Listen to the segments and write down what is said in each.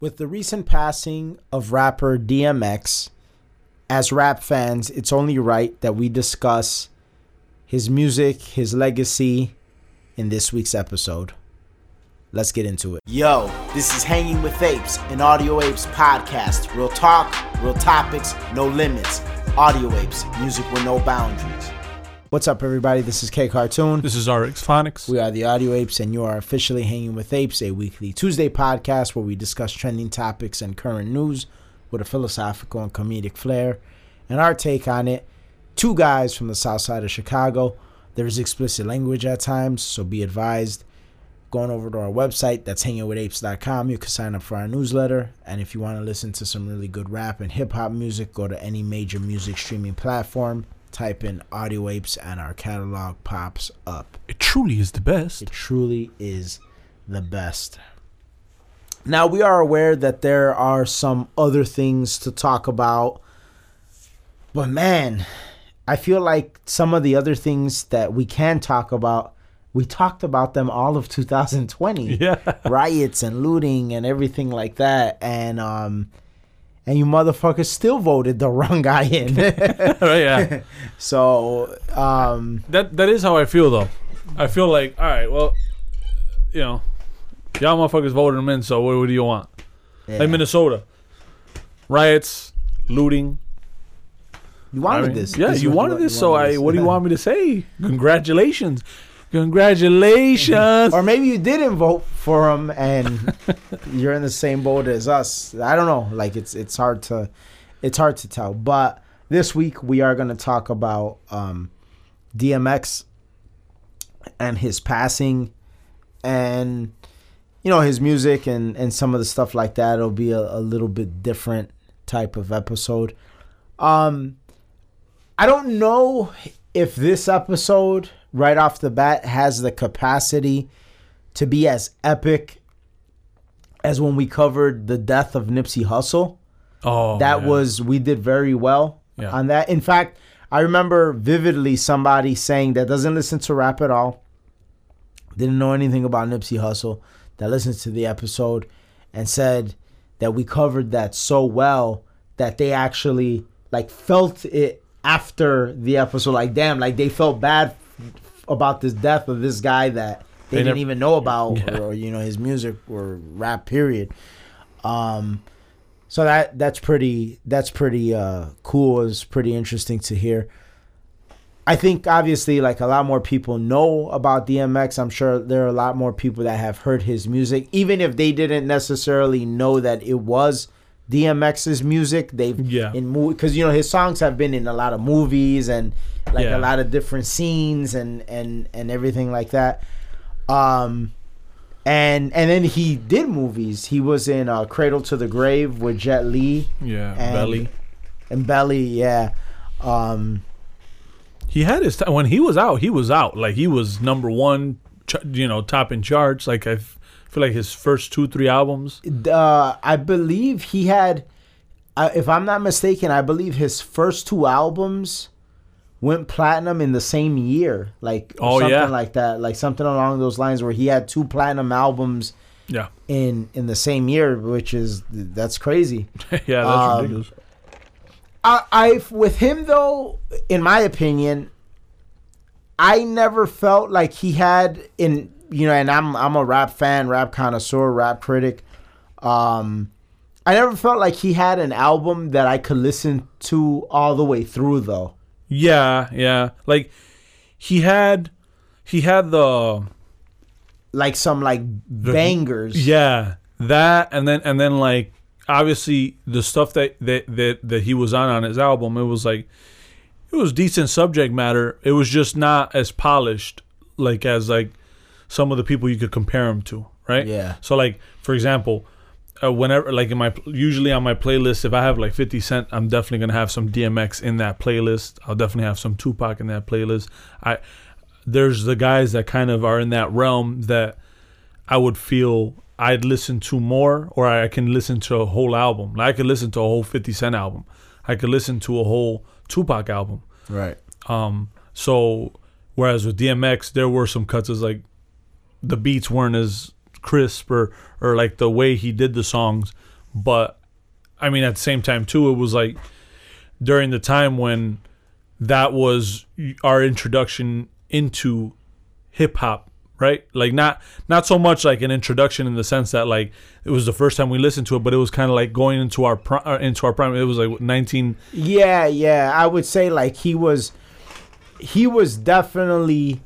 With the recent passing of rapper DMX, as rap fans, it's only right that we discuss his music, his legacy in this week's episode. Let's get into it. Yo, this is Hanging with Apes, an Audio Apes podcast. Real talk, real topics, no limits. Audio Apes, music with no boundaries. What's up, everybody? This is K Cartoon. This is RX Phonics. We are the Audio Apes, and you are officially Hanging with Apes, a weekly Tuesday podcast where we discuss trending topics and current news with a philosophical and comedic flair and our take on it. Two guys from the south side of Chicago. There is explicit language at times, so be advised. Going over to our website, that's hangingwithapes.com, you can sign up for our newsletter. And if you want to listen to some really good rap and hip hop music, go to any major music streaming platform type in audio apes and our catalog pops up It truly is the best. it truly is the best now we are aware that there are some other things to talk about but man i feel like some of the other things that we can talk about we talked about them all of 2020 Yeah. riots and looting and everything like that and um and you motherfuckers still voted the wrong guy in right, yeah. So, um, That that is how I feel though. I feel like, all right, well, you know, y'all motherfuckers voted him in, so what, what do you want? yeah. Like Minnesota. Riots, looting. you I wanted mean, this. Yeah, This you wanted this, so I this. what do you want me to say? Congratulations. Congratulations. or maybe you didn't vote for him and you're in the same boat as us. I don't know. Like it's it's hard to it's hard to tell. But this week we are going to talk about um, DMX and his passing and you know his music and and some of the stuff like that. It'll be a, a little bit different type of episode. Um, I don't know if this episode right off the bat has the capacity to be as epic as when we covered the death of Nipsey Hussle. oh, that yeah. was we did very well Yeah. on that. In fact, I remember vividly somebody saying that doesn't listen to rap at all, didn't know anything about Nipsey Hussle, that listens to the episode and said that we covered that so well that they actually like felt it after the episode like damn like they felt bad about this death of this guy that they, They didn't nev- even know about Yeah. or you know his music or rap period. Um so that that's pretty that's pretty uh cool. It's pretty interesting to hear. I think obviously like a lot more people know about dmx i'm sure there are a lot more people that have heard his music. Even if they didn't necessarily know that it was dmx's music they've Yeah. in because you know his songs have been in a lot of movies and like Yeah. a lot of different scenes and and and everything like that um and and then he did movies. He was in uh, Cradle to the Grave with Jet Li Yeah, and- Belly. and Belly. Yeah, um, He had his time when he was out. He was out. Like he was number one, ch- you know, top in charts. Like I feel like his first two, three albums. uh, I believe he had, uh, if I'm not mistaken, I believe his first two albums went platinum in the same year. Like Oh, something yeah. like that. Like something along those lines where he had two platinum albums Yeah, in in the same year, which is that's crazy. yeah, that's Um, ridiculous. I, I with him though, in my opinion, I never felt like he had in you know, and I'm I'm a rap fan, rap connoisseur, rap critic. Um, I never felt like he had an album that I could listen to all the way through though. Yeah, yeah. Like he had, he had the Like some like bangers. yeah that, and then and then like obviously the stuff that that that that he was on on his album. It was like it was decent subject matter. It was just not as polished like as like some of the people you could compare him to, right? Yeah. So like for example, uh, whenever like in my usually on my playlist, if I have like Fifty Cent, I'm definitely gonna have some DMX in that playlist. I'll definitely have some Tupac in that playlist. I there's the guys that kind of are in that realm that I would feel I'd listen to more, or I can listen to a whole album. Like I could listen to a whole Fifty Cent album. I could listen to a whole Tupac album. Right. Um, so whereas with DMX, there were some cuts as like the beats weren't as crisp or or like the way he did the songs but I mean, at the same time too, it was like during the time when that was our introduction into hip hop, right? Like not not so much like an introduction in the sense that like it was the first time we listened to it, but it was kind of like going into our uh, into our prime. It was like 19 Yeah, yeah. I would say like he was he was definitely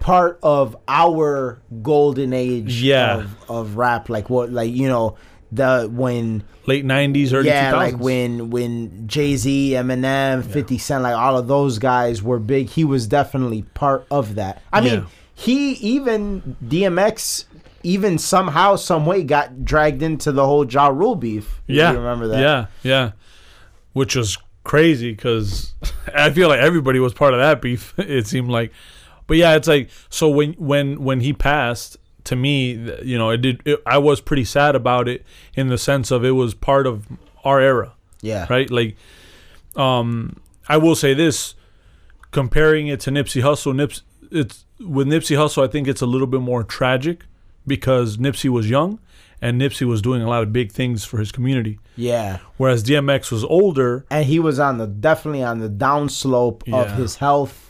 part of our golden age Yeah. of, of rap. Like what like you know, the when late 90s early yeah, 2000s. like when when Jay Z, Eminem, Fifty Cent, like all of those guys were big. He was definitely part of that. I mean, he even DMX even somehow, some way got dragged into the whole Ja Rule beef. Yeah. you remember that? Yeah, yeah. Which was crazy because I feel like everybody was part of that beef. It seemed like, but yeah, it's like so when when when he passed to me, you know, it did. It, I was pretty sad about it in the sense of it was part of our era, yeah, right? Like, um, I will say this, comparing it to Nipsey Hussle, Nips, it's with Nipsey Hussle, I think it's a little bit more tragic because Nipsey was young and Nipsey was doing a lot of big things for his community. yeah. Whereas DMX was older. and he was on the definitely on the downslope Yeah. of his health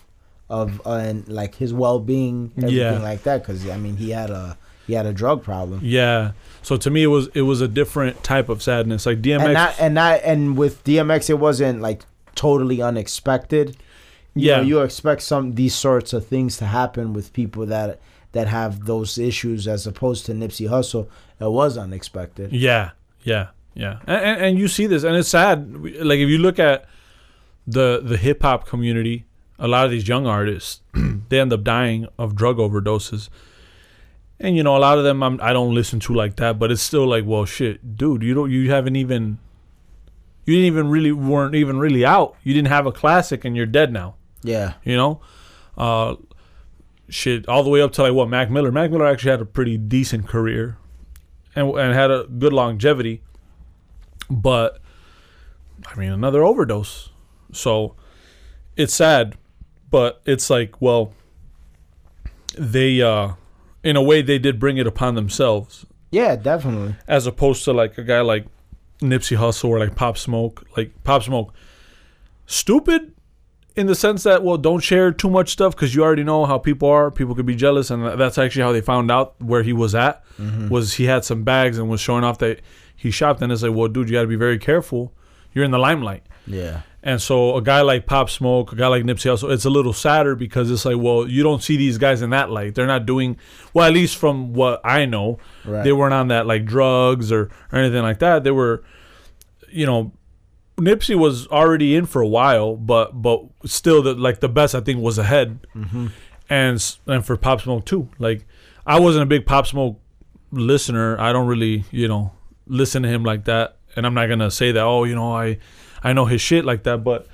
of uh, and like his well-being everything Yeah. like that because i mean he had a he had a drug problem Yeah. So to me, it was it was a different type of sadness. Like DMX. and not and not and with dmx it wasn't like totally unexpected you Yeah. know, you expect some these sorts of things to happen with people that that have those issues as opposed to nipsey Hussle. it was unexpected yeah. Yeah. Yeah. And, and, and you see this, and it's sad. Like if you look at the the hip hop community, a lot of these young artists, they end up dying of drug overdoses. And you know, a lot of them I'm, I don't listen to like that, but it's still like, well, shit, dude, you don't, you haven't even, you didn't even really weren't even really out. You didn't have a classic, and you're dead now. yeah you know uh shit all the way up to like what mac miller mac miller actually had a pretty decent career and, and had a good longevity but i mean another overdose so it's sad but it's like well they uh in a way they did bring it upon themselves yeah definitely as opposed to like a guy like Nipsey Hussle or like Pop Smoke. Like Pop Smoke, stupid in the sense that well, don't share too much stuff because you already know how people are. People could be jealous, and that's actually how they found out where he was at. Was he had some bags and was showing off that he shopped, and it's like, well, dude, you got to be very careful. You're in the limelight. Yeah And so a guy like Pop Smoke, a guy like Nipsey Hussle, it's a little sadder because it's like, well, you don't see these guys in that light. They're not doing well, at least from what I know, Right. they weren't on that like drugs or, or anything like that. They were, you know, Nipsey was already in for a while, but but still, the like the best I think was ahead, mm-hmm. and and for Pop Smoke too. Like I wasn't a big Pop Smoke listener. I don't really, you know, listen to him like that. And I'm not gonna say that. Oh, you know, I I know his shit like that. But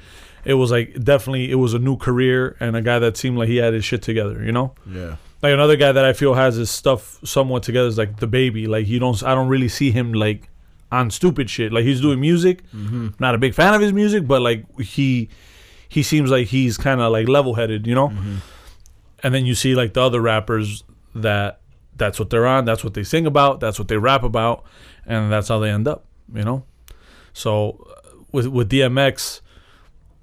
it was like definitely it was a new career and a guy that seemed like he had his shit together. You know, yeah like another guy that I feel has his stuff somewhat together is like DaBaby. Like you don't, I don't really see him like on stupid shit. Like he's doing music. Mm-hmm. Not a big fan of his music, but like he he seems like he's kind of like level headed. You know. Mm-hmm. And then you see like the other rappers that that's what they're on. That's what they sing about. That's what they rap about, and that's how they end up. You know. So with with DMX,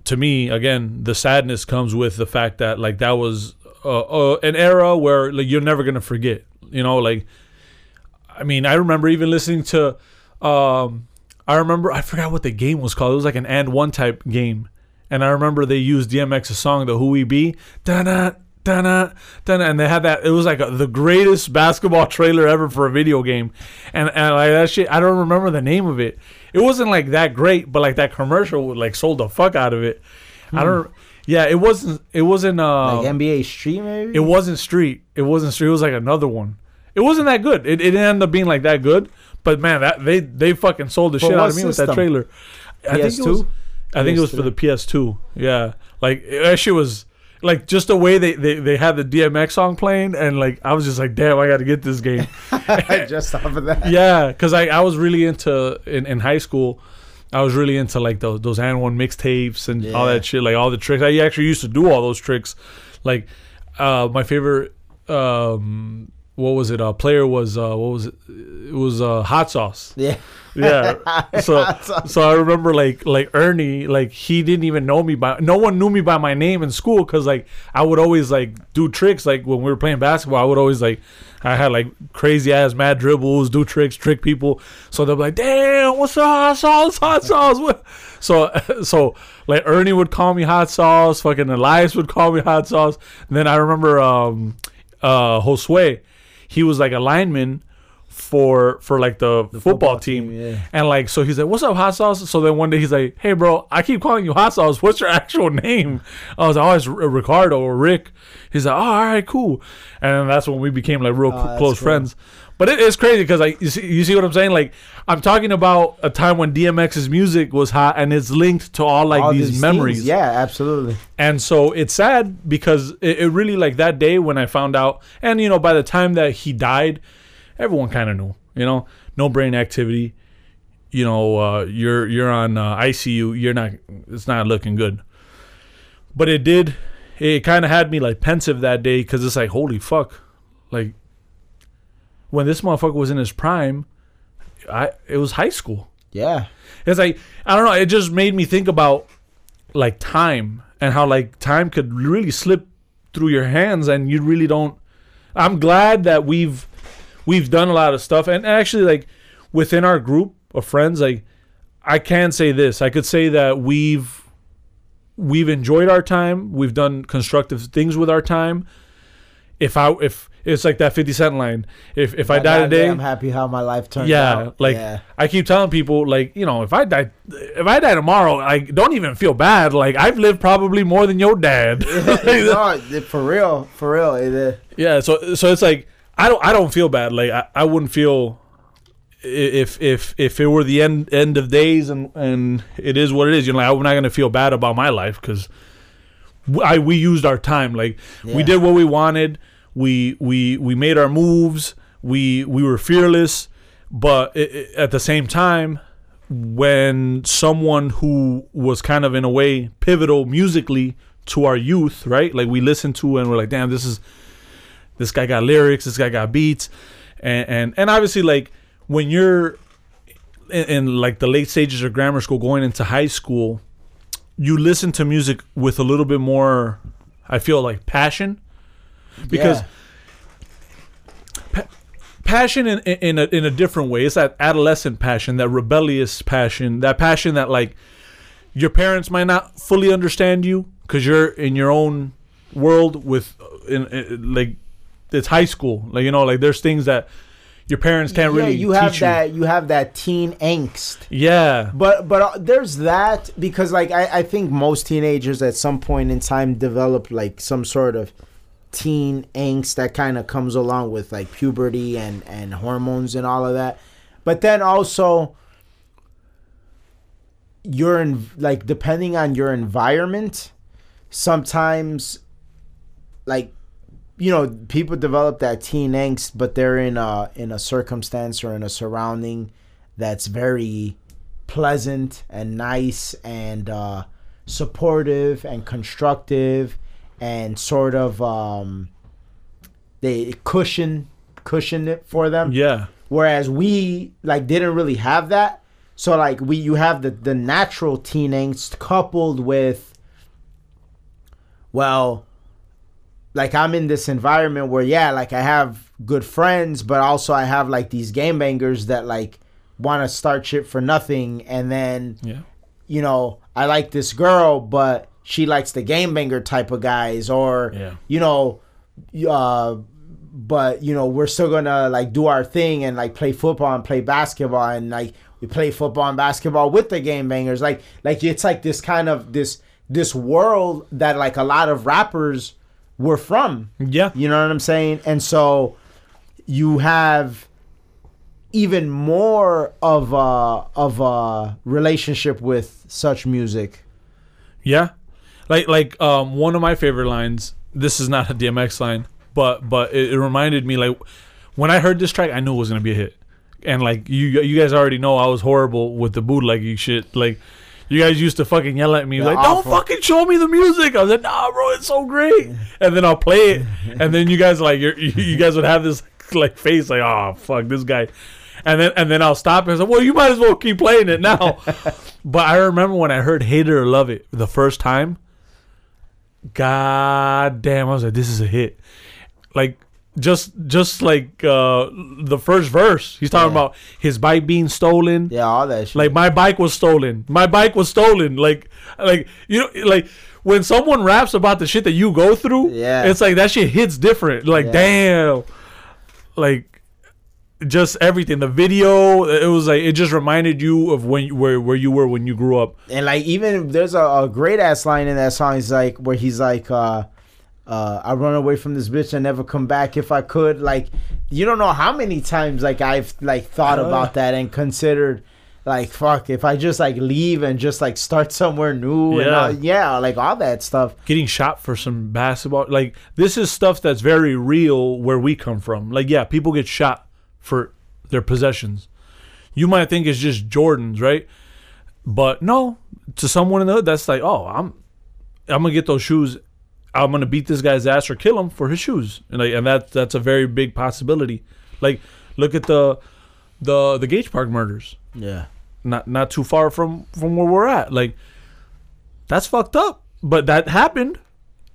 to me again, the sadness comes with the fact that like that was uh, uh, an era where like you're never gonna forget. You know, like I mean, I remember even listening to. Um, I remember I forgot what the game was called. It was like an AND1 type game, and I remember they used DMX's song, "The Who We Be," da-na, da-na, da-na, and they had that. It was like a, the greatest basketball trailer ever for a video game, and and like that shit. I don't remember the name of it. It wasn't like that great, but like that commercial like sold the fuck out of it. I don't. Yeah, it wasn't. It wasn't. Uh, like nba street maybe it wasn't Street. It wasn't Street. It was like another one. It wasn't that good. It, it didn't end up being like that good. But man, that they they fucking sold the For shit out of me with that trailer. I think it PS2? was. I think it was for the PS2. Yeah, like that shit was like just the way they, they they had the DMX song playing, and like I was just like, damn, I got to get this game. just off of that yeah, because I, I was really into in, in high school. I was really into like those those AND1 mixtapes and all that shit, like all the tricks. I actually used to do all those tricks. Like uh, my favorite um, what was it? Uh, player was uh, what was it? It was uh, hot sauce. Yeah. Yeah. So so I remember like like Ernie like he didn't even know me by no one knew me by my name in school because like I would always like do tricks like when we were playing basketball I would always like I had like crazy ass mad dribbles do tricks trick people so they're like damn what's up hot sauce hot sauce what? so so like Ernie would call me hot sauce fucking Elias would call me hot sauce and then I remember um uh Josue he was like a lineman for for like the, football, football team, team, yeah. and like so he's like what's up hot sauce? So then one day he's like hey bro i keep calling you hot sauce. What's your actual name? I was like oh it's ricardo or rick. He's like oh all right cool. And that's when we became like real Oh, cl- close cool. friends. But it is crazy because like you see, you see what i'm saying? Like i'm talking about a time when dmx's music was hot and it's linked to all like All these, these memories. things, yeah, absolutely. and so it's sad because it, it really like that day when I found out, and you know, by the time that he died, everyone kind of knew. You know, no brain activity. You know, uh, you're you're on uh, ICU. You're not. It's not looking good. But it did. It kind of had me like pensive that day because it's like, holy fuck, like when this motherfucker was in his prime, I it was high school. Yeah. It's like I don't know. It just made me think about like time and how like time could really slip through your hands and you really don't. I'm glad that we've we've done a lot of stuff and actually like within our group of friends like I can say this. I could say that we've we've enjoyed our time. We've done constructive things with our time. If I if it's like that 50 cent line. If if I die today, I'm happy how my life turned out. yeah, out. like yeah. I keep telling people, like you know, if I die, if I die tomorrow, like don't even feel bad. Like I've lived probably more than your dad. no, for real, for real. It, uh, yeah, so so it's like I don't I don't feel bad. Like I, I wouldn't feel if if if it were the end end of days and and it is what it is. You know, like, I'm not gonna feel bad about my life because I we used our time. Like we did what we wanted. We we we made our moves. We we were fearless, but i i at the same time, when someone who was kind of in a way pivotal musically to our youth, right? Like we listened to and we're like, damn, this is this guy got lyrics, this guy got beats, and and, and obviously like when you're in, in like the late stages of grammar school, going into high school, you listen to music with a little bit more, I feel like passion, because yeah. passion in in a, in a different way. It's that adolescent passion, that rebellious passion, that passion that like your parents might not fully understand you because you're in your own world with uh, in, in like it's high school. Like you know, like there's things that your parents can't yeah, really you have teach that. You have that teen angst. Yeah, But but uh, there's that because like I, I think most teenagers at some point in time develop like some sort of teen angst that kind of comes along with like puberty and and hormones and all of that. But then also you're in like depending on your environment, sometimes like you know people develop that teen angst but they're in a in a circumstance or in a surrounding that's very pleasant and nice and uh, supportive and constructive and sort of um, they cushion cushion it for them. Yeah, whereas we like didn't really have that. So like we you have the the natural teen angst coupled with well like i'm in this environment where yeah like i have good friends but also i have like these game bangers that like want to start shit for nothing. And then yeah, you know i like this girl but she likes the game banger type of guys or Yeah. you know uh but you know we're still gonna like do our thing and like play football and play basketball. And like we play football and basketball with the game bangers. Like like it's like this kind of this this world that like a lot of rappers were from yeah. you know what i'm saying and so you have even more of a of a relationship with such music Yeah, like like um one of my favorite lines. This is not a DMX line, but but it, it reminded me like when I heard this track, I knew it was gonna be a hit. And like you you guys already know, I was horrible with the bootlegging shit. Like you guys used to fucking yell at me like, awful. "Don't fucking show me the music." I was like, "Nah, bro, it's so great." And then I'll play it, and then you guys like you're, you you guys would have this like face like oh fuck this guy, and then and then I'll stop and say well you might as well keep playing it now. but I remember when I heard "Hate It or Love It" the first time. God damn! I was like, this is a hit. Like just just like uh the first verse, he's talking Yeah. about his bike being stolen. Yeah, all that shit. Like my bike was stolen. My bike was stolen. Like like you know like when someone raps about the shit that you go through, Yeah. it's like that shit hits different. Like Yeah. damn. Like just everything. The video, it was like it just reminded you of when you- where where you were when you grew up. and like even there's a, a great ass line in that song. He's like where he's like, uh, uh, "I run away from this bitch and never come back if I could." Like you don't know how many times like I've like thought Oh, about that and considered. Like fuck, if I just like leave and just like start somewhere new, and all, yeah, like all that stuff. Getting shot for some basketball. Like this is stuff that's very real where we come from. Like yeah, people get shot for their possessions. You might think it's just Jordans, right? But no, to someone in the hood, that's like, oh, I'm, I'm gonna get those shoes. I'm gonna beat this guy's ass or kill him for his shoes, and like, and that that's a very big possibility. Like, look at the, the the Gage Park murders. Yeah, Not not too far from from where we're at. Like, that's fucked up, but that happened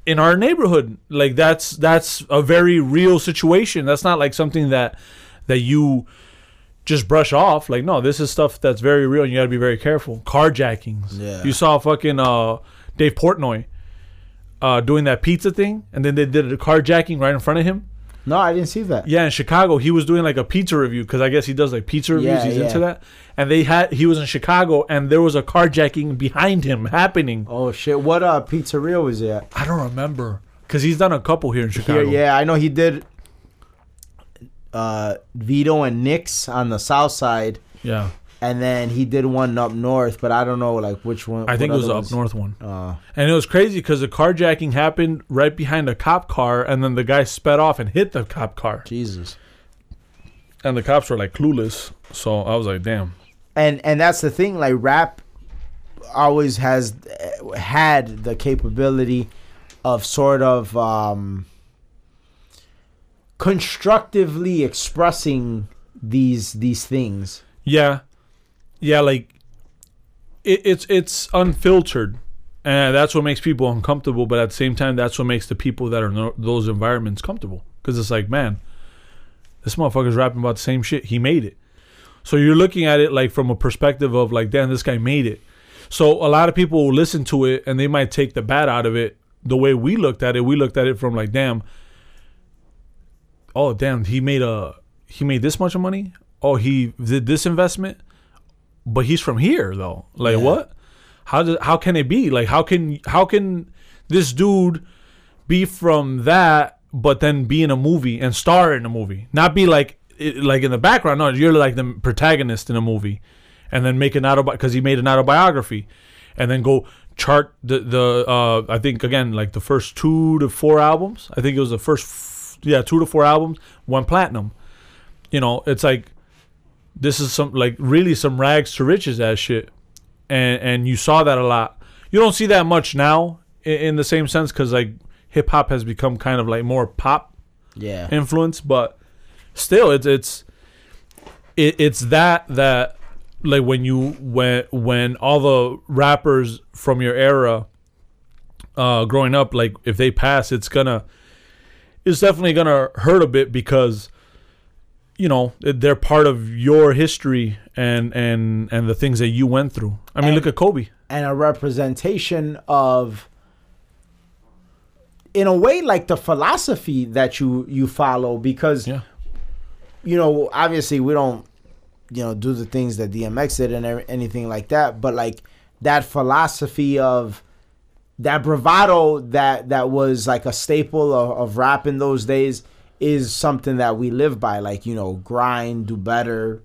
in our neighborhood. Like, that's that's a very real situation. That's not like something that that you just brush off. Like, no, this is stuff that's very real, and you got to be very careful. Carjackings. Yeah. You saw fucking uh, Dave Portnoy uh, doing that pizza thing, and then they did a carjacking right in front of him. no, I didn't see that. Yeah, in Chicago, he was doing like a pizza review because I guess he does like pizza reviews. Yeah, He's yeah. into that, and they had he was in Chicago, and there was a carjacking behind him happening. Oh shit, what uh pizzeria was it? at? I don't remember because he's done a couple here in Chicago. Here, yeah, I know he did. Uh, Vito and Nick's on the south side. yeah. And then he did one up north, but I don't know like which one. I think it was the up north one. Uh, And it was crazy because the carjacking happened right behind a cop car, and then the guy sped off and hit the cop car, Jesus. and the cops were like clueless. So I was like, damn. And and that's the thing. Like rap always has had the capability of sort of um, constructively expressing these these things. Yeah, yeah, like it, it's it's unfiltered, and that's what makes people uncomfortable. But at the same time, that's what makes the people that are in those environments comfortable. Because it's like, man, this motherfucker's rapping about the same shit. He made it. So you're looking at it like from a perspective of like, damn, this guy made it. So a lot of people will listen to it and they might take the bad out of it. The way we looked at it, we looked at it from like, damn, oh damn, he made a he made this much of money. Oh, he did this investment, but he's from here though. Like Yeah. what? How does how can it be? Like how can how can this dude be from that, but then be in a movie and star in a movie? Not be like it, like in the background. No, you're like the protagonist in a movie, and then make an auto because he made an autobiography, and then go chart the the uh I think again like the first two to four albums. I think it was the first f- yeah two to four albums went platinum. You know, it's like this is some like really some rags to riches ass shit, and and you saw that a lot. You don't see that much now in, in the same sense because like hip hop has become kind of like more pop Yeah. influence, but still, it's it's it, it's that that like when you when when all the rappers from your era uh growing up like if they pass it's gonna it's definitely gonna hurt a bit because you know they're part of your history and and and the things that you went through. I mean And- look at kobe. and a representation of in a way like the philosophy that you you follow because yeah. you know obviously we don't you know do the things that DMX did and anything like that but like that philosophy of that bravado that that was like a staple of, of rap in those days is something that we live by like you know grind do better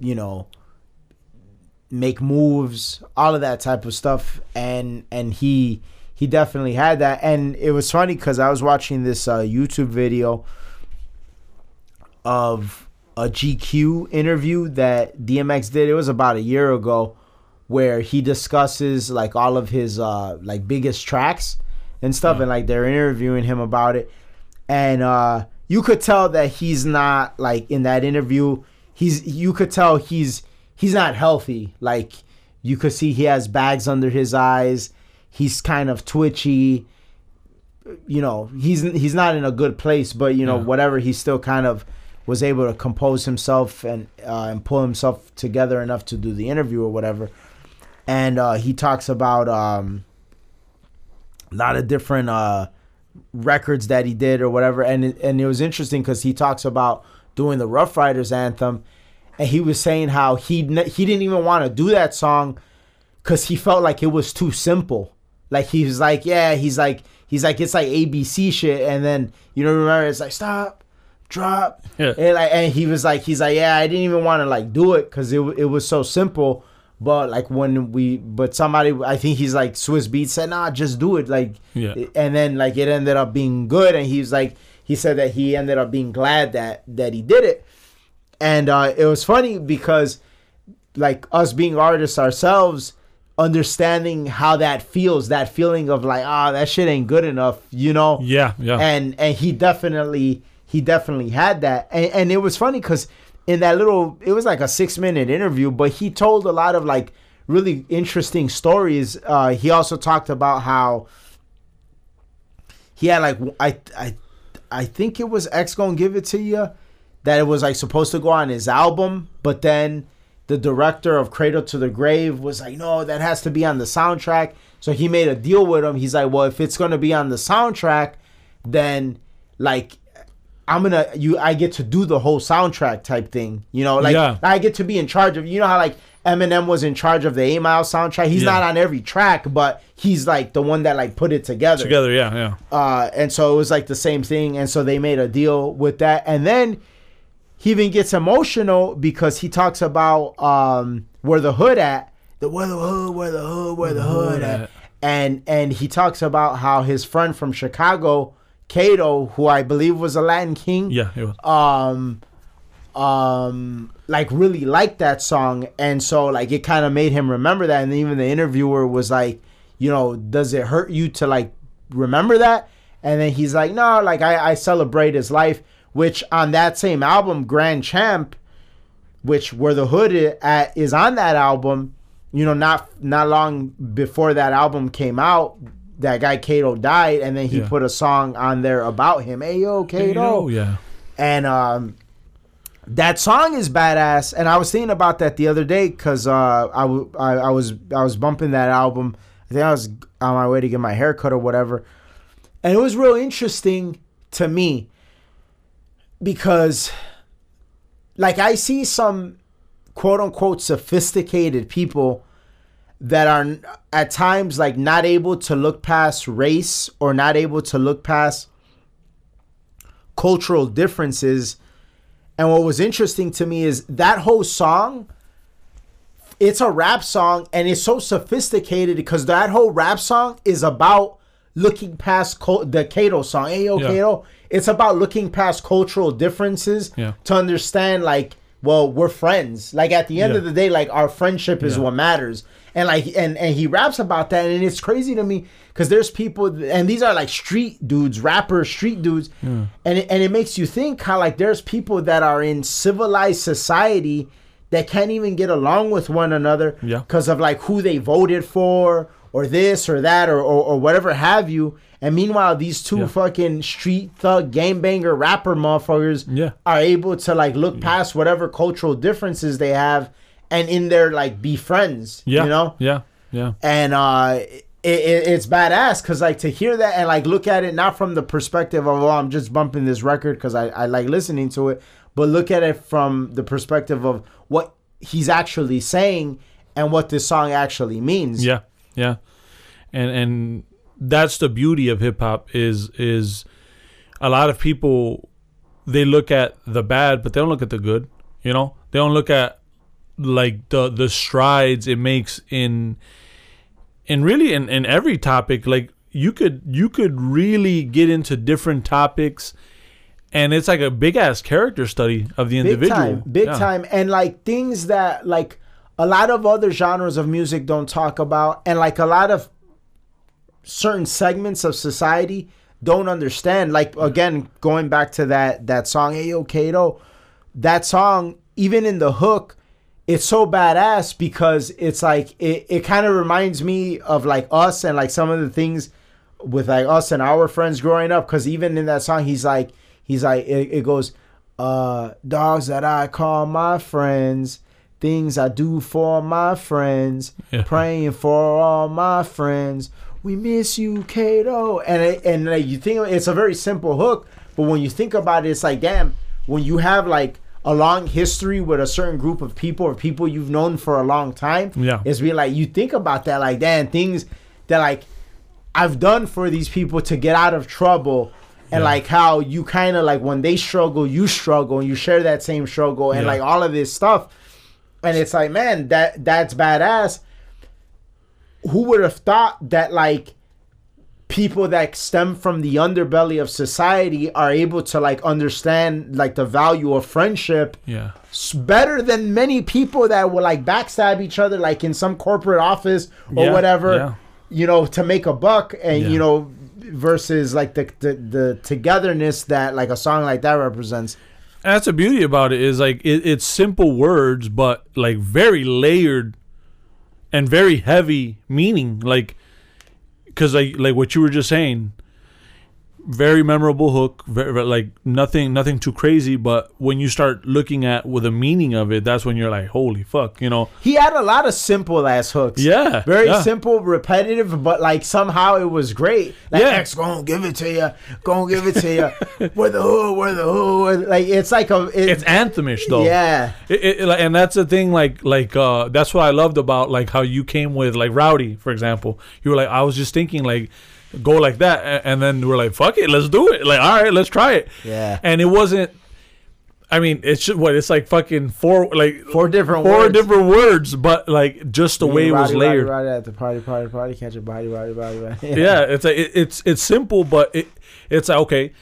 you know make moves all of that type of stuff. And and he he definitely had that. And it was funny because i was watching this uh, youtube video of a gq interview that dmx did. It was about a year ago where he discusses like all of his uh like biggest tracks and stuff. And like they're interviewing him about it. And uh you could tell that he's not like in that interview. He's you could tell he's he's not healthy. Like you could see he has bags under his eyes. He's kind of twitchy. You know, he's he's not in a good place, but you know, Yeah. whatever, he still kind of was able to compose himself and uh, and pull himself together enough to do the interview or whatever. And uh, he talks about um, a lot of different uh, records that he did or whatever, and it, and it was interesting because he talks about doing the Ruff Ryders anthem, and he was saying how he he didn't even want to do that song because he felt like it was too simple. Like he was like, yeah, he's like he's like it's like ABC shit, and then you know remember it's like stop, drop, Yeah. and like and he was like he's like yeah, I didn't even want to like do it because it it was so simple. But like when we, but somebody, I think he's like Swizz Beatz said, nah, just do it. Like, Yeah. and then like it ended up being good, and he's like, he said that he ended up being glad that that he did it, and uh, it was funny because like us being artists ourselves understanding how that feels that feeling of like ah that shit ain't good enough you know Yeah, yeah. and and he definitely he definitely had that and, and it was funny because in that little it was like a six minute interview but he told a lot of like really interesting stories uh he also talked about how he had like i i i think it was x gonna give it to you that it was like supposed to go on his album but then the director of Cradle to the Grave was like, no, that has to be on the soundtrack. So he made a deal with him. He's like, well, if it's gonna be on the soundtrack, then like I'm gonna you I get to do the whole soundtrack type thing. You know, like Yeah. I get to be in charge of you know how like Eminem was in charge of the 8 Mile soundtrack. He's Yeah. not on every track, but he's like the one that like put it together. Together, yeah, yeah. Uh, and so it was like the same thing. And so they made a deal with that. And then he even gets emotional because he talks about um, where the hood at, the where the hood, where the hood, where the hood at. And and he talks about how his friend from Chicago, Kato, who I believe was a Latin king, Yeah, it was. um um like really liked that song. And so like it kind of made him remember that. And even the interviewer was like you know does it hurt you to like remember that? And then he's like no like i i celebrate his life which on that same album grand champ which where the hood at is on that album you know not not long before that album came out that guy Kato died and then he Yeah. put a song on there about him hey yo Kato yeah. and um, that song is badass. And I was thinking about that the other day because uh, I, w- I I was I was bumping that album. I think I was on my way to get my hair cut or whatever, and it was real interesting to me because, like, I see some quote unquote sophisticated people that are at times like not able to look past race or not able to look past cultural differences. And what was interesting to me is that whole song, it's a rap song and it's so sophisticated because that whole rap song is about looking past the Kato song. Hey, yo, Yeah. Kato. It's about looking past cultural differences Yeah. to understand, like, well, we're friends. Like, at the end Yeah. of the day, like, our friendship is what matters. And, like, and, and he raps about that. And it's crazy to me because there's people, and these are like street dudes, rappers, street dudes. And, it, and it makes you think how, like, there's people that are in civilized society that can't even get along with one another Yeah. because of like who they voted for or this or that or, or, or whatever have you. And meanwhile, these two Yeah. fucking street thug game banger rapper motherfuckers Yeah. are able to like look past whatever cultural differences they have and in there like be friends. Yeah. You know? Yeah. Yeah. and uh it, it, it's badass because like to hear that and like look at it not from the perspective of oh i'm just bumping this record because I, I like listening to it but look at it from the perspective of what he's actually saying and what this song actually means Yeah, yeah, and and that's the beauty of hip hop is is a lot of people they look at the bad, but they don't look at the good. You know, they don't look at like the the strides it makes in in really in, in every topic. Like you could you could really get into different topics, and it's like a big ass character study of the individual big time big Yeah. time and like things that like a lot of other genres of music don't talk about and like a lot of certain segments of society don't understand. Like again, going back to that that song, Hey Yo Kato, that song, even in the hook, it's so badass because it's like it, it kind of reminds me of like us and like some of the things with like us and our friends growing up. Cause even in that song, he's like he's like it, it goes, uh, dogs that I call my friends. Things I do for my friends, Yeah. praying for all my friends. We miss you, Kato. And it, and like you think it's a very simple hook, but when you think about it, it's like damn. When you have like a long history with a certain group of people or people you've known for a long time, Yeah. it's be like you think about that, like damn things that like I've done for these people to get out of trouble. And Yeah. like how you kind of like when they struggle, you struggle, and you share that same struggle, and Yeah. like all of this stuff and it's like man that that's badass who would have thought that like people that stem from the underbelly of society are able to like understand like the value of friendship Yeah. better than many people that will like backstab each other like in some corporate office or Yeah, whatever yeah. you know to make a buck and Yeah. you know versus like the, the the togetherness that like a song like that represents And that's the beauty about it is like it, it's simple words, but like very layered and very heavy meaning. Like, because like like what you were just saying, very memorable hook. Very, like nothing nothing too crazy, but when you start looking at with the meaning of it, that's when you're like, holy fuck, you know? he had a lot of simple ass hooks Yeah, very yeah. simple, repetitive, but like somehow it was great. Like Yeah. X gonna give it to you, gonna give it to you. where the hood, where the who like it's like a it, It's anthemish though. yeah, It, it, and that's the thing like like uh that's what i loved about like how you came with like rowdy for example you were like i was just thinking like go like that and then we're like fuck it let's do it like all right let's try it Yeah. and it wasn't i mean it's just what it's like fucking four like Four different four words. different words but like just the way it was layered Roddy, Roddy at the party, party, party, catch a body, body, body, body. yeah it's like it, it's it's simple but it it's like okay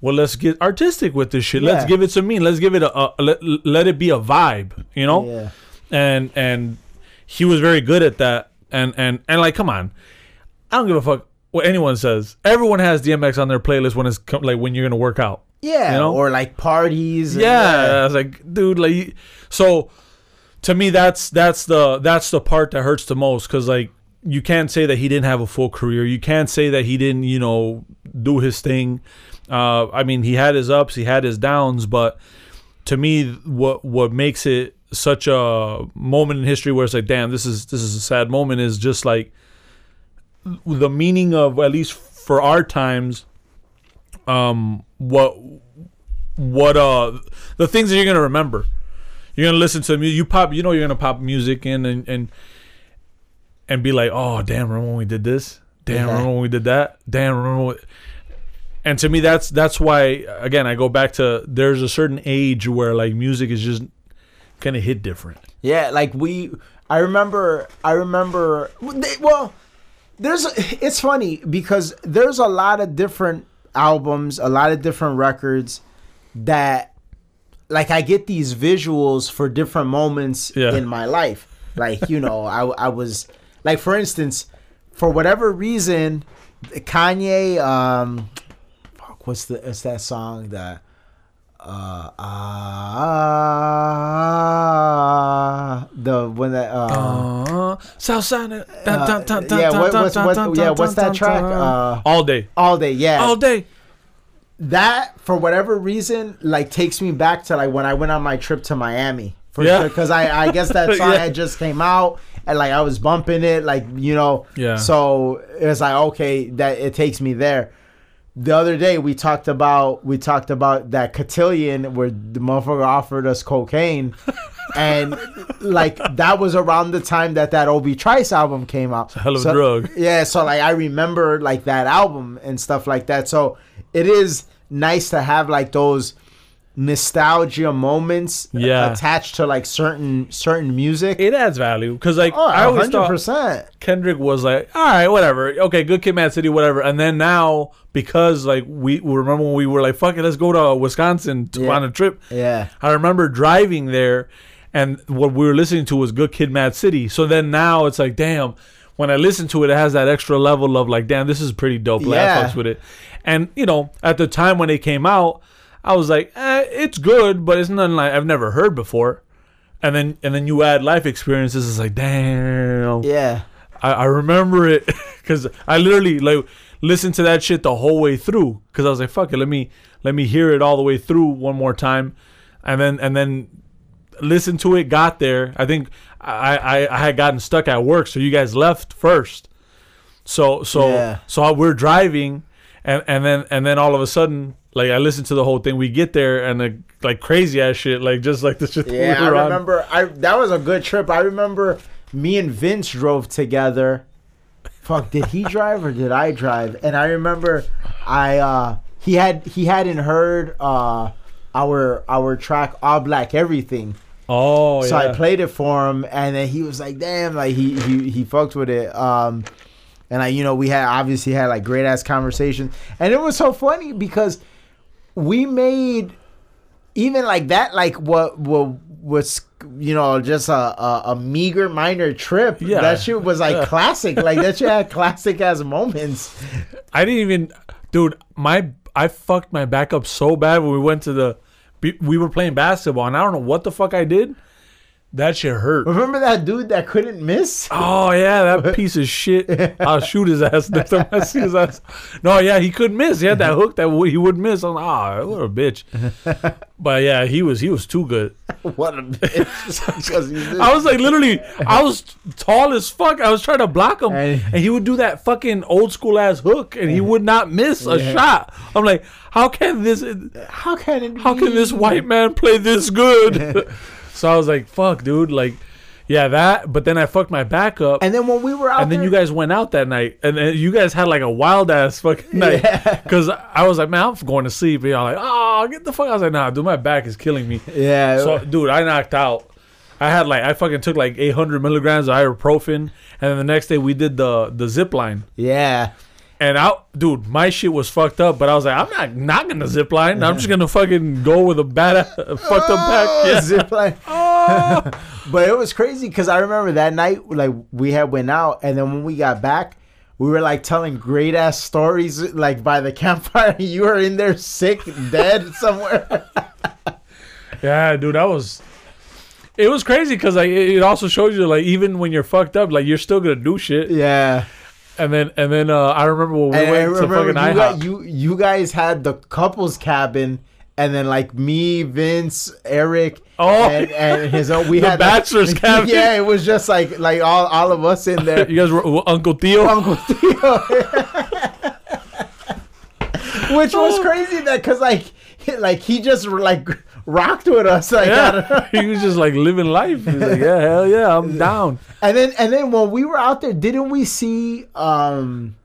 well let's get artistic with this shit let's Yeah. give it some mean let's give it a, a let, let it be a vibe you know yeah. and and he was very good at that and and and like come on i don't give a fuck what anyone says everyone has dmx on their playlist when it's co- like when you're gonna work out Yeah, You know? or like parties. and- yeah, I was like dude like so to me that's that's the that's the part that hurts the most because like you can't say that he didn't have a full career you can't say that he didn't you know do his thing uh i mean he had his ups he had his downs but to me what what makes it such a moment in history where it's like damn this is this is a sad moment is just like the meaning of at least for our times um what what uh the things that you're gonna remember you're gonna listen to music you pop you know you're gonna pop music in and and and be like oh damn remember when we did this damn Yeah. remember when we did that damn remember when... and to me that's that's why again i go back to there's a certain age where like music is just kind of hit different Yeah, like we, I remember, I remember. they- Well, there's. It's funny because there's a lot of different albums, a lot of different records that, like, I get these visuals for different moments Yeah. in my life. Like, you know, I I was like, for instance, for whatever reason, Kanye. Um, fuck, what's the? It's that song that. Uh, ah, the when that uh, uh, Southside uh, uh, yeah, what, what's, what, yeah, what's that track? Uh, all day all day, yeah. all day that for whatever reason, like takes me back to like when I went on my trip to Miami. For Yeah. sure, because I, I guess that song Yeah. had just came out and like I was bumping it, like you know. Yeah. So it's like okay, that it takes me there. The other day we talked about we talked about that cotillion where the motherfucker offered us cocaine, and like that was around the time that that Obi Trice album came out. a hell of a drug. yeah, so like I remember like that album and stuff like that. So it is nice to have like those nostalgia moments Yeah. attached to like certain certain music. it adds value because like oh, I always 100 thought. Kendrick was like, all right, whatever, okay, good kid, Mad City, whatever. And then now because like we, remember when we were like, fuck it, let's go to Wisconsin to, Yeah. on a trip. Yeah. I remember driving there, and what we were listening to was Good Kid, Mad City. So then now it's like, damn, when I listen to it, it has that extra level of like, damn, this is pretty dope. Like, Yeah. I fucks with it. And you know, at the time when it came out, I was like, eh, it's good, but it's nothing like I've never heard before. And then and then you add life experiences. It's like, damn. Yeah. I, I remember it because I literally like listened to that shit the whole way through because I was like, fuck it, let me let me hear it all the way through one more time, and then and then listen to it. Got there. I think I I, I had gotten stuck at work, so you guys left first. So so Yeah. so we're driving, and and then and then all of a sudden. Like I listened to the whole thing. We get there and uh, like crazy ass shit, like just like the shit. Yeah, we I were on. remember. I that was a good trip. I remember me and Vince drove together. Fuck, did he drive or did I drive? And I remember I uh he had he hadn't heard uh our our track All Black Everything. Oh So yeah. I played it for him and then he was like, "Damn, like he he he fucked with it." Um and I you know, we had obviously had like great ass conversations. And it was so funny because we made even like that like what what was you know just a, a, a meager minor trip Yeah. that shit was like Yeah. classic like that shit had classic as moments I didn't even, dude. My I fucked my back up so bad when we went to the. We were playing basketball, and I don't know what the fuck I did. That shit hurt. remember that dude that couldn't miss Oh yeah, that piece of shit. I'll shoot his ass next time I see his ass. No, yeah, he couldn't miss. He had that hook that he would miss. I'm like, ah, what a bitch. But yeah, he was he was too good. what a bitch 'Cause he did- I was like literally, I was tall as fuck. I was trying to block him, And- and he would do that fucking old school ass hook, and he would not miss a Yeah. shot. I'm like, how can this? how can it How can this white man play this good? So I was like, fuck, dude. Like, yeah, that. But then I fucked my back up. And, then when we were out and then there, you guys went out that night, and, then you guys had like a wild ass fucking night. Yeah. Because I was like, man, I'm going to sleep. And y'all like, oh, get the fuck. I was like, nah, dude, my back is killing me. yeah So, dude, I knocked out. I had like I fucking took like 800 milligrams of ibuprofen, and then the next day we did the the zip line. yeah And out, dude, my shit was fucked up. But I was like, I'm not not gonna zip line. I'm just gonna fucking go with a bad fucked up back. Oh, Yeah. zip line. Ah. but it was crazy because I remember that night, like we had went out, and then when we got back, we were like telling great ass stories, like by the campfire. You were in there sick, dead somewhere. Yeah, dude, that was. It was crazy because like it it also shows you like even when you're fucked up, like you're still gonna do shit. yeah, And then and then uh, I remember when we and went to fucking you, IHOP. got, you you guys had the couples cabin. And then like me, Vince, Eric, Oh, and, and his own, we The had bachelor's cabin. Yeah, it was just like like all, all of us in there. you guys were Uncle Theo. Uncle Theo. Which was crazy that because like like he just like rocked with us like I don't know. Yeah, he was just like living life. He's like, yeah, hell yeah, I'm down. and then and then when we were out there didn't we see um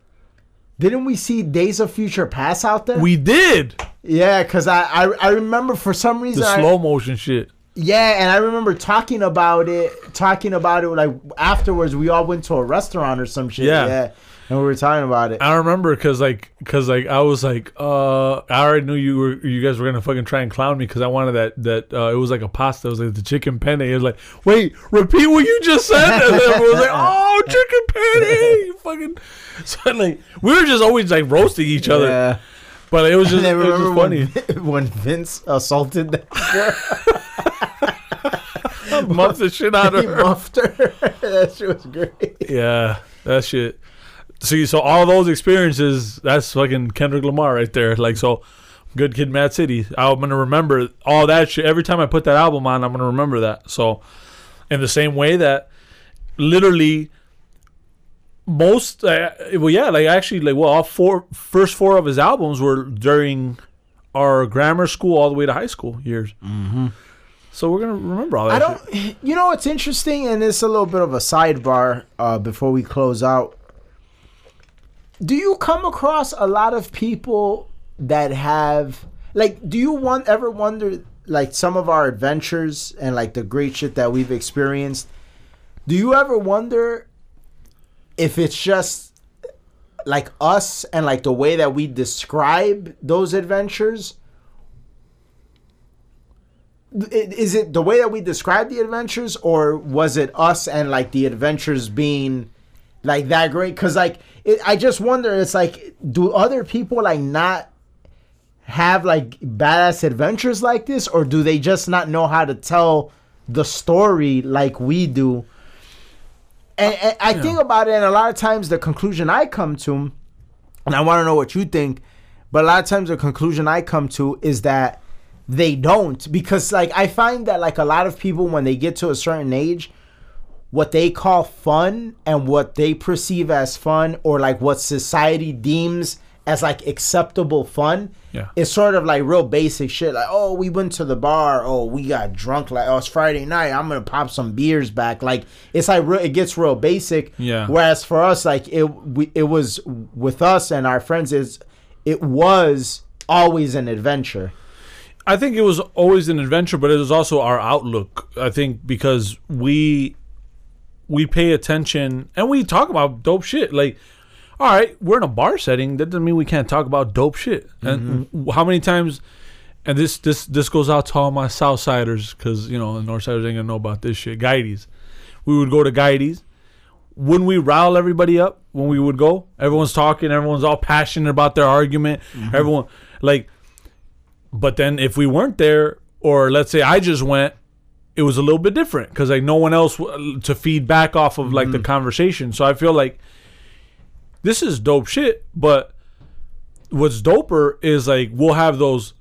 didn't we see Days of Future Past out there? We did yeah, because I, I I remember for some reason the slow motion shit. yeah, and I remember talking about it, talking about it like afterwards. We all went to a restaurant or some shit. Yeah. yeah and we were talking about it. I remember because like because like I was like uh I already knew you were you guys were gonna fucking try and clown me because I wanted that that uh, it was like a pasta it was like the chicken penne it was like wait repeat what you just said and then everyone was like oh chicken penne you fucking so like we were just always like roasting each other Yeah. but it was just it was funny when, when Vince assaulted that girl? muffed the shit out of he her muffed her. that shit was great. yeah that shit see so all those experiences that's fucking Kendrick Lamar right there like so Good Kid, Mad City. I'm gonna remember all that shit every time I put that album on. I'm gonna remember that. So, in the same way that, literally, most uh, well, yeah, like actually, like well, all four first four of his albums were during our grammar school all the way to high school years. Mm-hmm. So we're gonna remember all that. I don't. You know what's interesting, and it's a little bit of a sidebar uh, before we close out. Do you come across a lot of people that have like? Do you want ever wonder like some of our adventures and like the great shit that we've experienced? Do you ever wonder if it's just like us and like the way that we describe those adventures? Is it the way that we describe the adventures, or was it us and like the adventures being like that great? Because like it, i just wonder it's like do other people like not have like badass adventures like this? Or do they just not know how to tell the story like we do? And, and i Yeah. think about it and a lot of times the conclusion i come to and i want to know what you think but a lot of times the conclusion i come to is that they don't. Because like i find that like a lot of people when they get to a certain age what they call fun and what they perceive as fun or like what society deems as like acceptable fun Yeah. is sort of like real basic shit. Like oh we went to the bar. Oh we got drunk. Like oh it's friday night. I'm gonna pop some beers back. Like it's like real, it gets real basic. Yeah. whereas for us like it we, it was with us and our friends is it was always an adventure. I think it was always an adventure, but it was also our outlook. I think because we we pay attention and we talk about dope shit. Like, all right, we're in a bar setting. That doesn't mean we can't talk about dope shit. And w- how many times? And this this this goes out to all my Southsiders because you know the Northsiders ain't gonna know about this shit. Guides, we would go to Guides. Wouldn't we rile everybody up when we would go? Everyone's talking. Everyone's all passionate about their argument. Mm-hmm. Everyone like but then if we weren't there, or let's say I just went, it was a little bit different because like no one else w- to feed back off of like the conversation. So I feel like this is dope shit. But what's doper is like we'll have those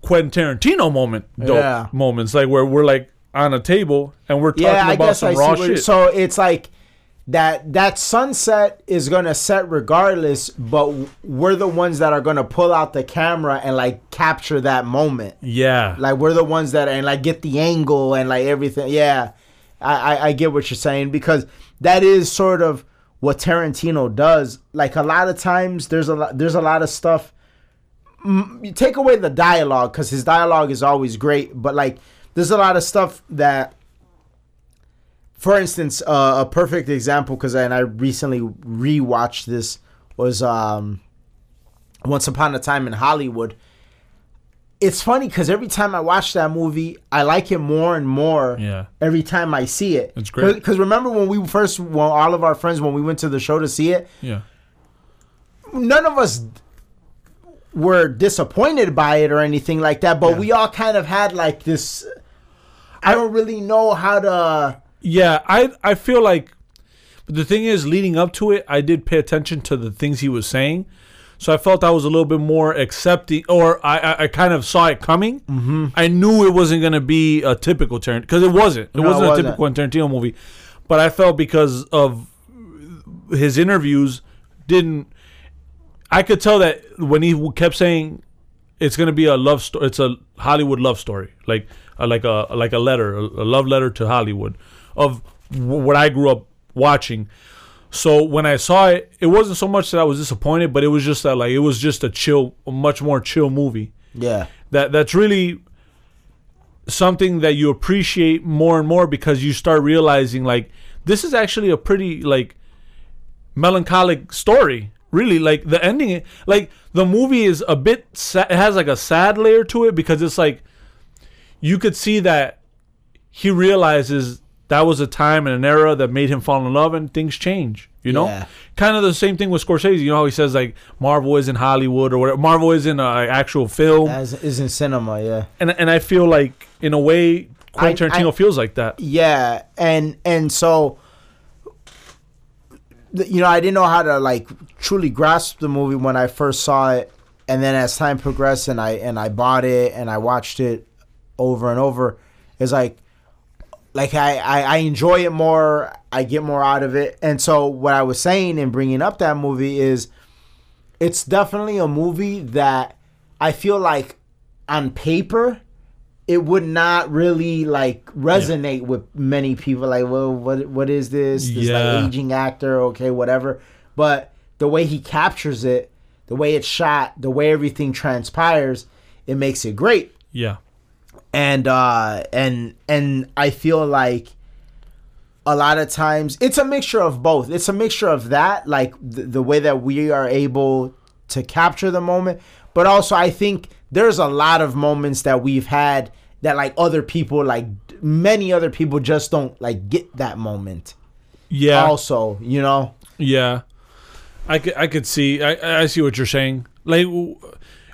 Quentin Tarantino moment dope Yeah. moments like where we're like on a table and we're talking yeah, about some I raw shit. so it's like that that sunset is gonna set regardless, but we're the ones that are gonna pull out the camera and like capture that moment. yeah, Like we're the ones that and like get the angle and like everything. Yeah, I I, I get what you're saying because that is sort of what Tarantino does. Like a lot of times, there's a lot there's a lot of stuff. You take away the dialogue because his dialogue is always great, but like there's a lot of stuff that. For instance, uh, a perfect example because and I recently rewatched this was um, Once Upon a Time in Hollywood it's funny because every time I watch that movie, I like it more and more. Yeah. Every time I see it, It's great. Because remember when we first, when all of our friends, when we went to the show to see it, yeah, none of us were disappointed by it or anything like that. But Yeah. we all kind of had like this. I don't really know how to. Yeah, I I feel like, but the thing is, leading up to it, I did pay attention to the things he was saying, so I felt I was a little bit more accepting, or I I, I kind of saw it coming. Mm-hmm. I knew it wasn't gonna be a typical Tarantino because it wasn't. It No, it wasn't a wasn't. typical Tarantino movie, but I felt because of his interviews didn't. I could tell that when he kept saying it's gonna be a love story. It's a Hollywood love story, like uh, like a like a letter, a, a love letter to Hollywood of w- what I grew up watching. So when I saw it, it wasn't so much that I was disappointed, but it was just that like it was just a chill, a much more chill movie. Yeah. That that's really something that you appreciate more and more because you start realizing like this is actually a pretty like melancholic story really like the ending like the movie is a bit sa- it has like a sad layer to it because it's like you could see that he realizes that was a time and an era that made him fall in love and things change you know Yeah. kind of the same thing with Scorsese you know how he says like Marvel is in Hollywood or whatever Marvel is in an actual film As is in cinema. Yeah. and and I feel like in a way Quentin I- Tarantino I- feels like that Yeah, and and so you know, I didn't know how to like truly grasp the movie when I first saw it, and then as time progressed, and I and I bought it and I watched it over and over. It's like like I, I I enjoy it more. I get more out of it, and so what I was saying in bringing up that movie is, it's definitely a movie that I feel like on paper it would not really like resonate with many people. Like well what what is this? This Yeah. like aging actor okay whatever. But the way he captures it the way it's shot the way everything transpires it makes it great. Yeah and uh and and I feel like a lot of times it's a mixture of both. It's a mixture of that, like the, the way that we are able to capture the moment, but also I think there's a lot of moments that we've had that like other people, like many other people, just don't like get that moment. Yeah. Also, you know. Yeah, I could I could see I I see what you're saying. Like,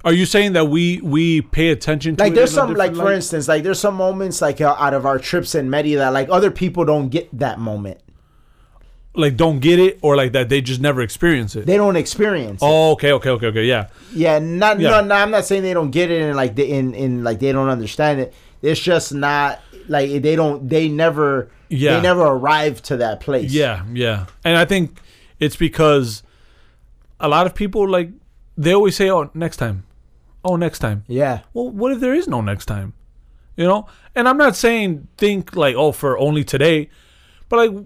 are you saying that we we pay attention to Like there's some like different for instance, like there's some moments like uh, out of our trips in Medi that like other people don't get that moment. like don't get it or like that they just never experience it. They don't experience. it. oh, okay, okay, okay, okay. Yeah, Yeah, not Yeah. no, no. I'm not saying they don't get it and like they in in like they don't understand it. It's just not like they don't. They never. Yeah. They never arrive to that place. yeah, yeah. And I think it's because a lot of people like they always say, "Oh, next time." Oh, next time. Yeah. Well, what if there is no next time? You know? And I'm not saying think like, oh, for only today, but like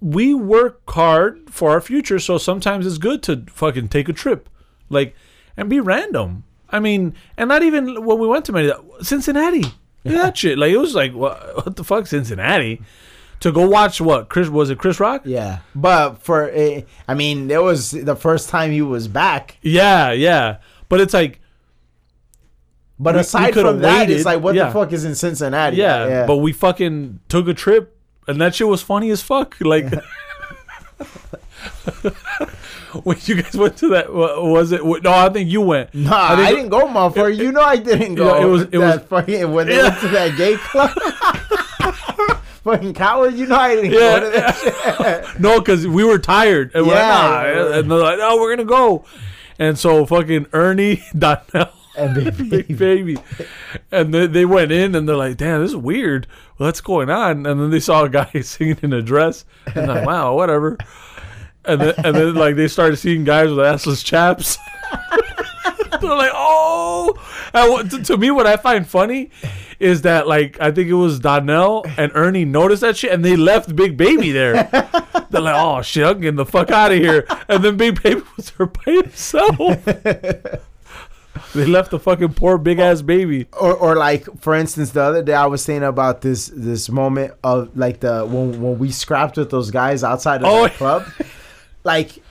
we work hard for our future, so sometimes it's good to fucking take a trip. Like and be random. I mean, and not even when we went to Many, Cincinnati. At that shit. Like it was like what, what the fuck Cincinnati? To go watch what? Chris was it Chris Rock? Yeah. But for uh, I mean, it was the first time he was back. Yeah, yeah. But it's like But We- we aside coulda from that, waited. it's like what Yeah. the fuck is in Cincinnati? Yeah, but we fucking took a trip, and that shit was funny as fuck. Like, when you guys went to that, wa- was it? No, I think you went. Nah, I, think- didn't go, motherfucker. You know I didn't go. Yeah, it was- it that was- fucking when they Yeah. went to that gay club. fucking coward. You know I didn't Yeah. go to that shit. No, because we were tired, and we're Yeah. like, nah. and they're like, "No, we're gonna go." And so fucking Ernie, Donnell, And baby, Big Baby, and they, they went in, and they're like, "Damn, this is weird. What's going on?" And then they saw a guy singing in a dress, and like, "Wow, whatever." And then, and then like they started seeing guys with assless chaps. They're like, oh. And to, to me, what I find funny is that like I think it was Donnell and Ernie noticed that shit, and they left Big Baby there. They're like, oh shit, I'm getting the fuck out of here. And then Big Baby was there by himself. they left the fucking poor big ass baby. or, or like for instance, the other day I was saying about this this moment of like the when when we scrapped with those guys outside of Oh, the club, like.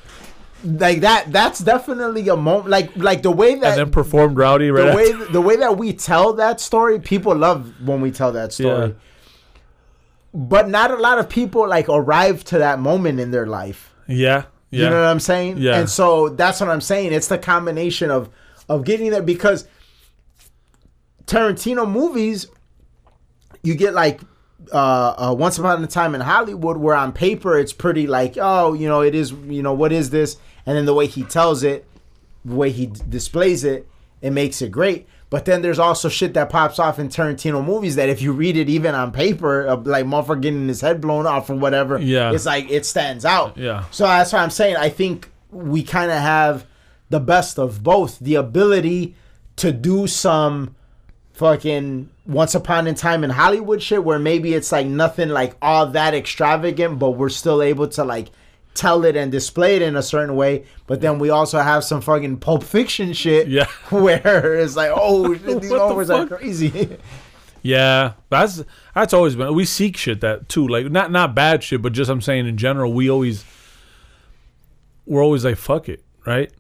Like that. That's definitely a moment. Like, like the way that And then performed Rowdy right the after. way the way that we tell that story, people love when we tell that story. Yeah. But not a lot of people like arrive to that moment in their life. Yeah. Yeah. You know what I'm saying? Yeah. And so that's what I'm saying. It's the combination of of getting there because Tarantino movies, you get like uh, uh, Once Upon a Time in Hollywood, where on paper it's pretty like, oh, you know, it is, you know, what is this? And then the way he tells it, the way he d- displays it, it makes it great. But then there's also shit that pops off in Tarantino movies that if you read it even on paper, uh, like motherfucker getting his head blown off or whatever, Yeah. it's like it stands out. Yeah. So that's what I'm saying. I think we kind of have the best of both the ability to do some fucking once upon a time in Hollywood shit where maybe it's like nothing like all that extravagant, but we're still able to like tell it and display it in a certain way. But then we also have some fucking Pulp Fiction shit Yeah. where it's like, oh, these What the overs are crazy. Yeah, that's that's always been. We seek shit that too, like not not bad shit, but just I'm saying in general, we always we're always like fuck it, right?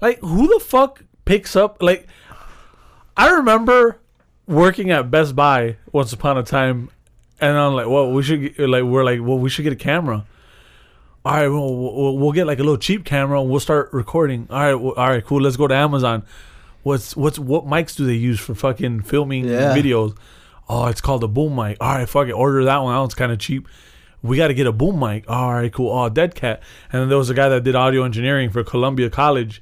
Like who the fuck picks up like I remember working at Best Buy once upon a time, and I'm like, well, we should get, like we're like, well, we should get a camera. All right, well, we'll, we'll get like a little cheap camera. and We'll start recording. All right, well, all right, cool. Let's go to Amazon. What's what's what mics do they use for fucking filming Yeah. videos? Oh, it's called a boom mic. All right, fuck it. Order that one. That one's kind of cheap. We got to get a boom mic. All right, cool. Oh, Dead Cat. And then there was a guy that did audio engineering for Columbia College,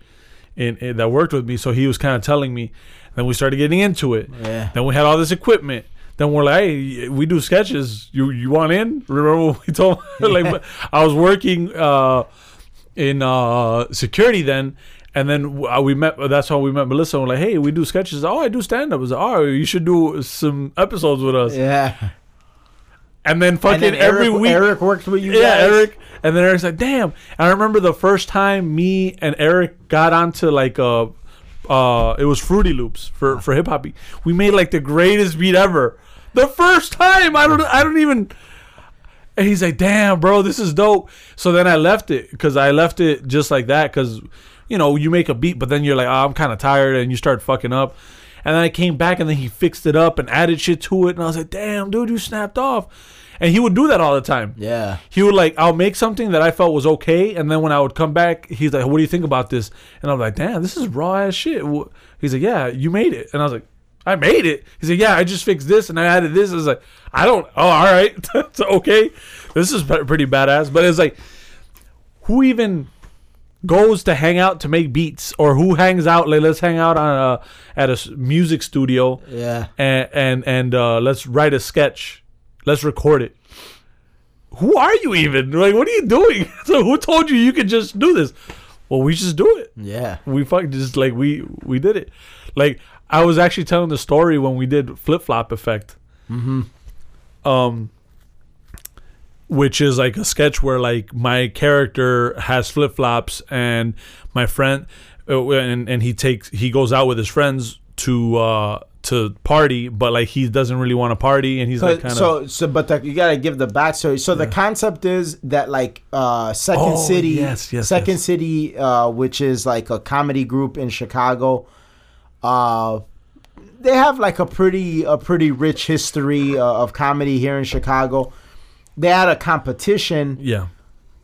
in, in that worked with me. So he was kind of telling me. Then we started getting into it. Yeah. Then we had all this equipment. Then we're like, hey, we do sketches. You you want in? Remember what we told? like, I was working uh, in uh, security then, and then uh, we met. That's how we met Melissa. We're like, hey, we do sketches. Oh, I do stand up. Was like, oh, you should do some episodes with us. Yeah. And then fucking And then every Eric, week, Eric worked with you yeah, guys. Eric. And then Eric's like, damn. And I remember the first time me and Eric got onto like a, uh, it was Fruity Loops for for hip hop. beat. We made like the greatest beat ever. The first time, I don't, I don't even. And he's like, damn, bro, this is dope. So then I left it because I left it just like that because, you know, you make a beat, but then you're like, oh, I'm kind of tired, and you start fucking up. And then I came back and then he fixed it up and added shit to it. And I was like, damn, dude, you snapped off. And he would do that all the time. Yeah. He would like, I'll make something that I felt was okay, and then when I would come back, he's like, "What do you think about this?" And I'm like, "Damn, this is raw ass shit." He's like, "Yeah, you made it," and I was like, "I made it." He's like, "Yeah, I just fixed this and I added this." I was like, "I don't. Oh, all right, it's okay. This is pretty badass." But it's like, who even goes to hang out to make beats, or who hangs out? Like, let's hang out on a at a music studio Yeah. and and and uh, let's write a sketch. Let's record it. Who are you even? Like, what are you doing? So, who told you you could just do this? Well, we just do it. Yeah. We fucking just like we we did it. Like, I was actually telling the story when we did flip flop effect. Mm-hmm. Um, which is like a sketch where like my character has flip flops and my friend, uh, and and he takes he goes out with his friends to uh to party, but like he doesn't really want to party, and he's like kind of so, so, but the, you gotta give the backstory. So the concept is that like uh, Second Oh, City, yes, yes, Second yes. City, uh, which is like a comedy group in Chicago. Uh, they have like a pretty a pretty rich history uh, of comedy here in Chicago. They had a competition yeah.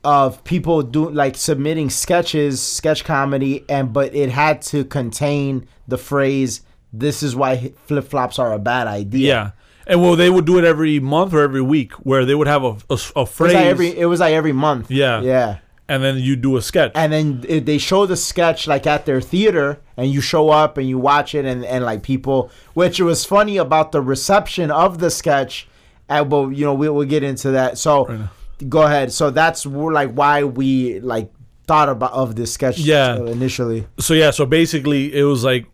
of people doing like submitting sketches, sketch comedy, and but it had to contain the phrase "This is why flip flops are a bad idea." Yeah. And well, they would do it every month or every week, where they would have a, a, a It was phrase, like every it was like every month. Yeah. yeah. And then you do a sketch. And then it, they show the sketch like at their theater, and you show up and you watch it, and, and like people, which it was funny about the reception of the sketch. And well, you know, we, we'll get into that. So Right go ahead. So that's like why we like thought about of this sketch. Yeah. uh, initially. so yeah, so basically, it was like,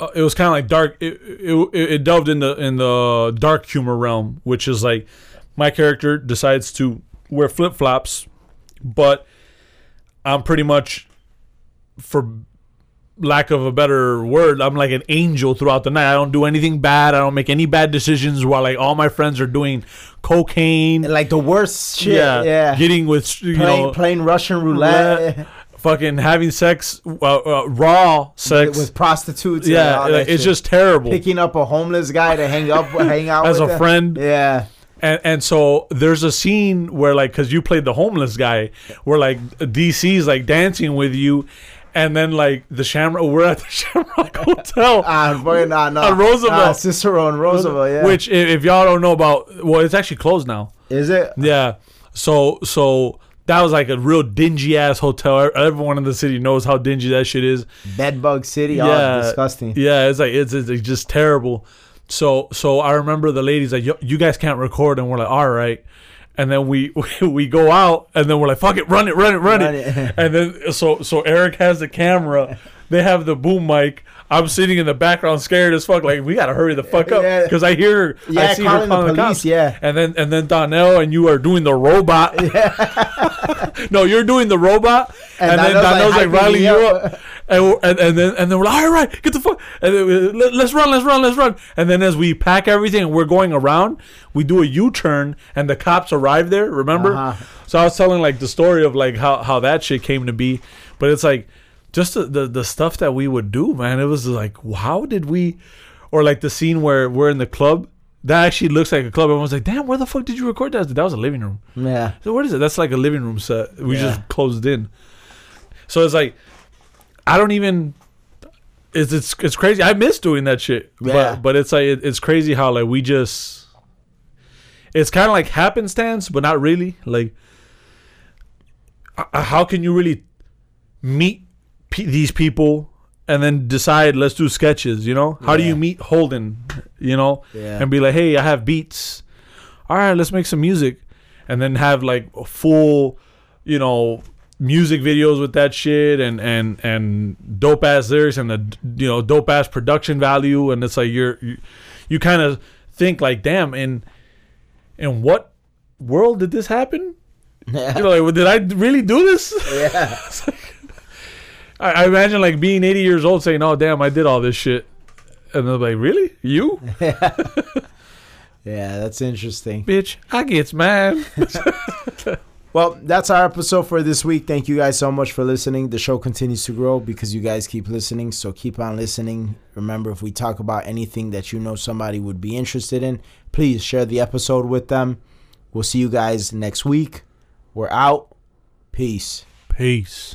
uh, it was kind of like dark. It, it, it, it delved in the in the dark humor realm, which is like, my character decides to wear flip flops, but I'm pretty much, for lack of a better word, I'm like an angel throughout the night. I don't do anything bad. I don't make any bad decisions. While like all my friends are doing cocaine, Like the worst shit. yeah, Yeah. getting with you playing, know playing Russian roulette, roulette, fucking having sex, uh, uh, raw sex. with prostitutes. and yeah, all like, that it's shit. just terrible. picking up a homeless guy to hang up, hang out As a them. friend. Yeah. And and so there's a scene where like because you played the homeless guy, where like DC's like dancing with you, and then like the Shamrock, we're at the Shamrock Hotel. Ah, boy, nah, nah. On Roosevelt. Nah, Cicero and Roosevelt, yeah. Which, if, if y'all don't know about, well, it's actually closed now. is it? Yeah. So so that was like a real dingy ass hotel. Everyone in the city knows how dingy that shit is. Bedbug City. Yeah. Oh, disgusting. Yeah, it's like it's, it's just terrible. So so I remember the ladies like you guys can't record, and we're like all right. And then we, we go out, and then we're like, "Fuck it, run it, run it, run, Run it. it. And then so so Eric has the camera, they have the boom mic. I'm sitting in the background, scared as fuck. Like we gotta hurry the fuck up Yeah. because I hear, yeah, I Yeah, see her calling the police, yeah. And then and then Donnell and you are doing the robot. no, you're doing the robot, And and, then Donnell's, like, like, riling you up. And, and, and then and then we're like, all right, get the fuck, and then let, us run, let's run, let's run. And then as we pack everything and we're going around, we do a U-turn, and the cops arrive there. Remember? Uh-huh. So I was telling like the story of like how how that shit came to be, but it's like just the, the the stuff that we would do, man. It was like, how did we, or like the scene where we're in the club. That actually looks like a club. Everyone's like, "Damn, where the fuck did you record that?" That was a living room. Yeah. So what is it? That's like a living room set. We Yeah. just closed in. So it's like I don't even. It's it's it's crazy. I miss doing that shit. Yeah. But but it's like it, it's crazy how like we just. It's kind of like happenstance, but not really. Like, how can you really meet pe- these people and then decide let's do sketches? You know, how do you meet Holden? You know, Yeah. and be like, hey, I have beats. All right, let's make some music, and then have like a full, you know, music videos with that shit and and and dope ass lyrics and the you know dope ass production value, and it's like you're you, you kind of think like, damn, in in what world did this happen? Yeah. You know, like, did I really do this? yeah. I, I imagine like being 80 years old saying, "Oh, damn, I did all this shit," and they're like, "Really, you, Yeah, that's interesting. bitch? I gets mad." Well, that's our episode for this week. Thank you guys so much for listening. The show continues to grow because you guys keep listening. So keep on listening. Remember, if we talk about anything that you know somebody would be interested in, please share the episode with them. We'll see you guys next week. We're out. Peace. Peace.